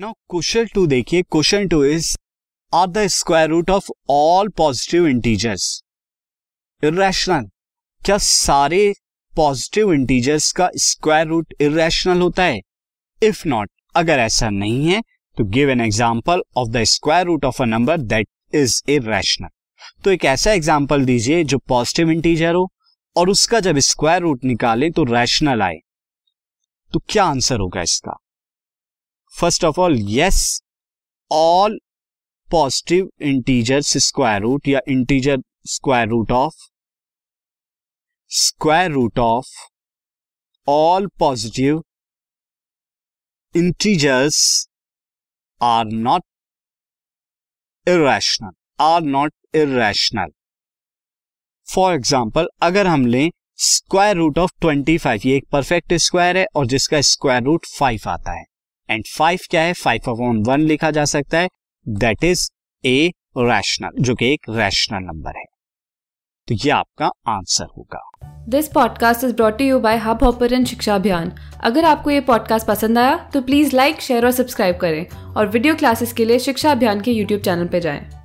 Now question two देखिए question two is are the square root of all positive integers irrational क्या सारे positive integers का square root irrational होता है? If not अगर ऐसा नहीं है तो give an example of the square root of a number that is irrational तो एक ऐसा एग्ज़ाम्पल दीजिए जो पॉजिटिव इंटीजर हो, और उसका जब स्क्वायर रूट निकाले तो रैशनल आए। तो क्या आंसर होगा इसका? First of all yes all positive integers square root या integer square root of square root of all positive integers are not irrational are not irrational for example अगर हम लें square root of twenty five ये एक perfect square है और जिसका square root five आता है। एंड फाइव क्या है? फाइव अपॉन वन लिखा जा सकता है। दैट इज़ ए रैशनल जो कि एक रैशनल नंबर है। तो ये आपका आंसर होगा। This podcast is brought you by Hubhopper Shiksha Abhiyan अगर आपको ये पॉडकास्ट पसंद आया तो प्लीज़ लाइक शेयर और सब्सक्राइब करें। और वीडियो क्लासेस के लिए शिक्षा अभियान के यूट्यूब चैनल पर जाएँ।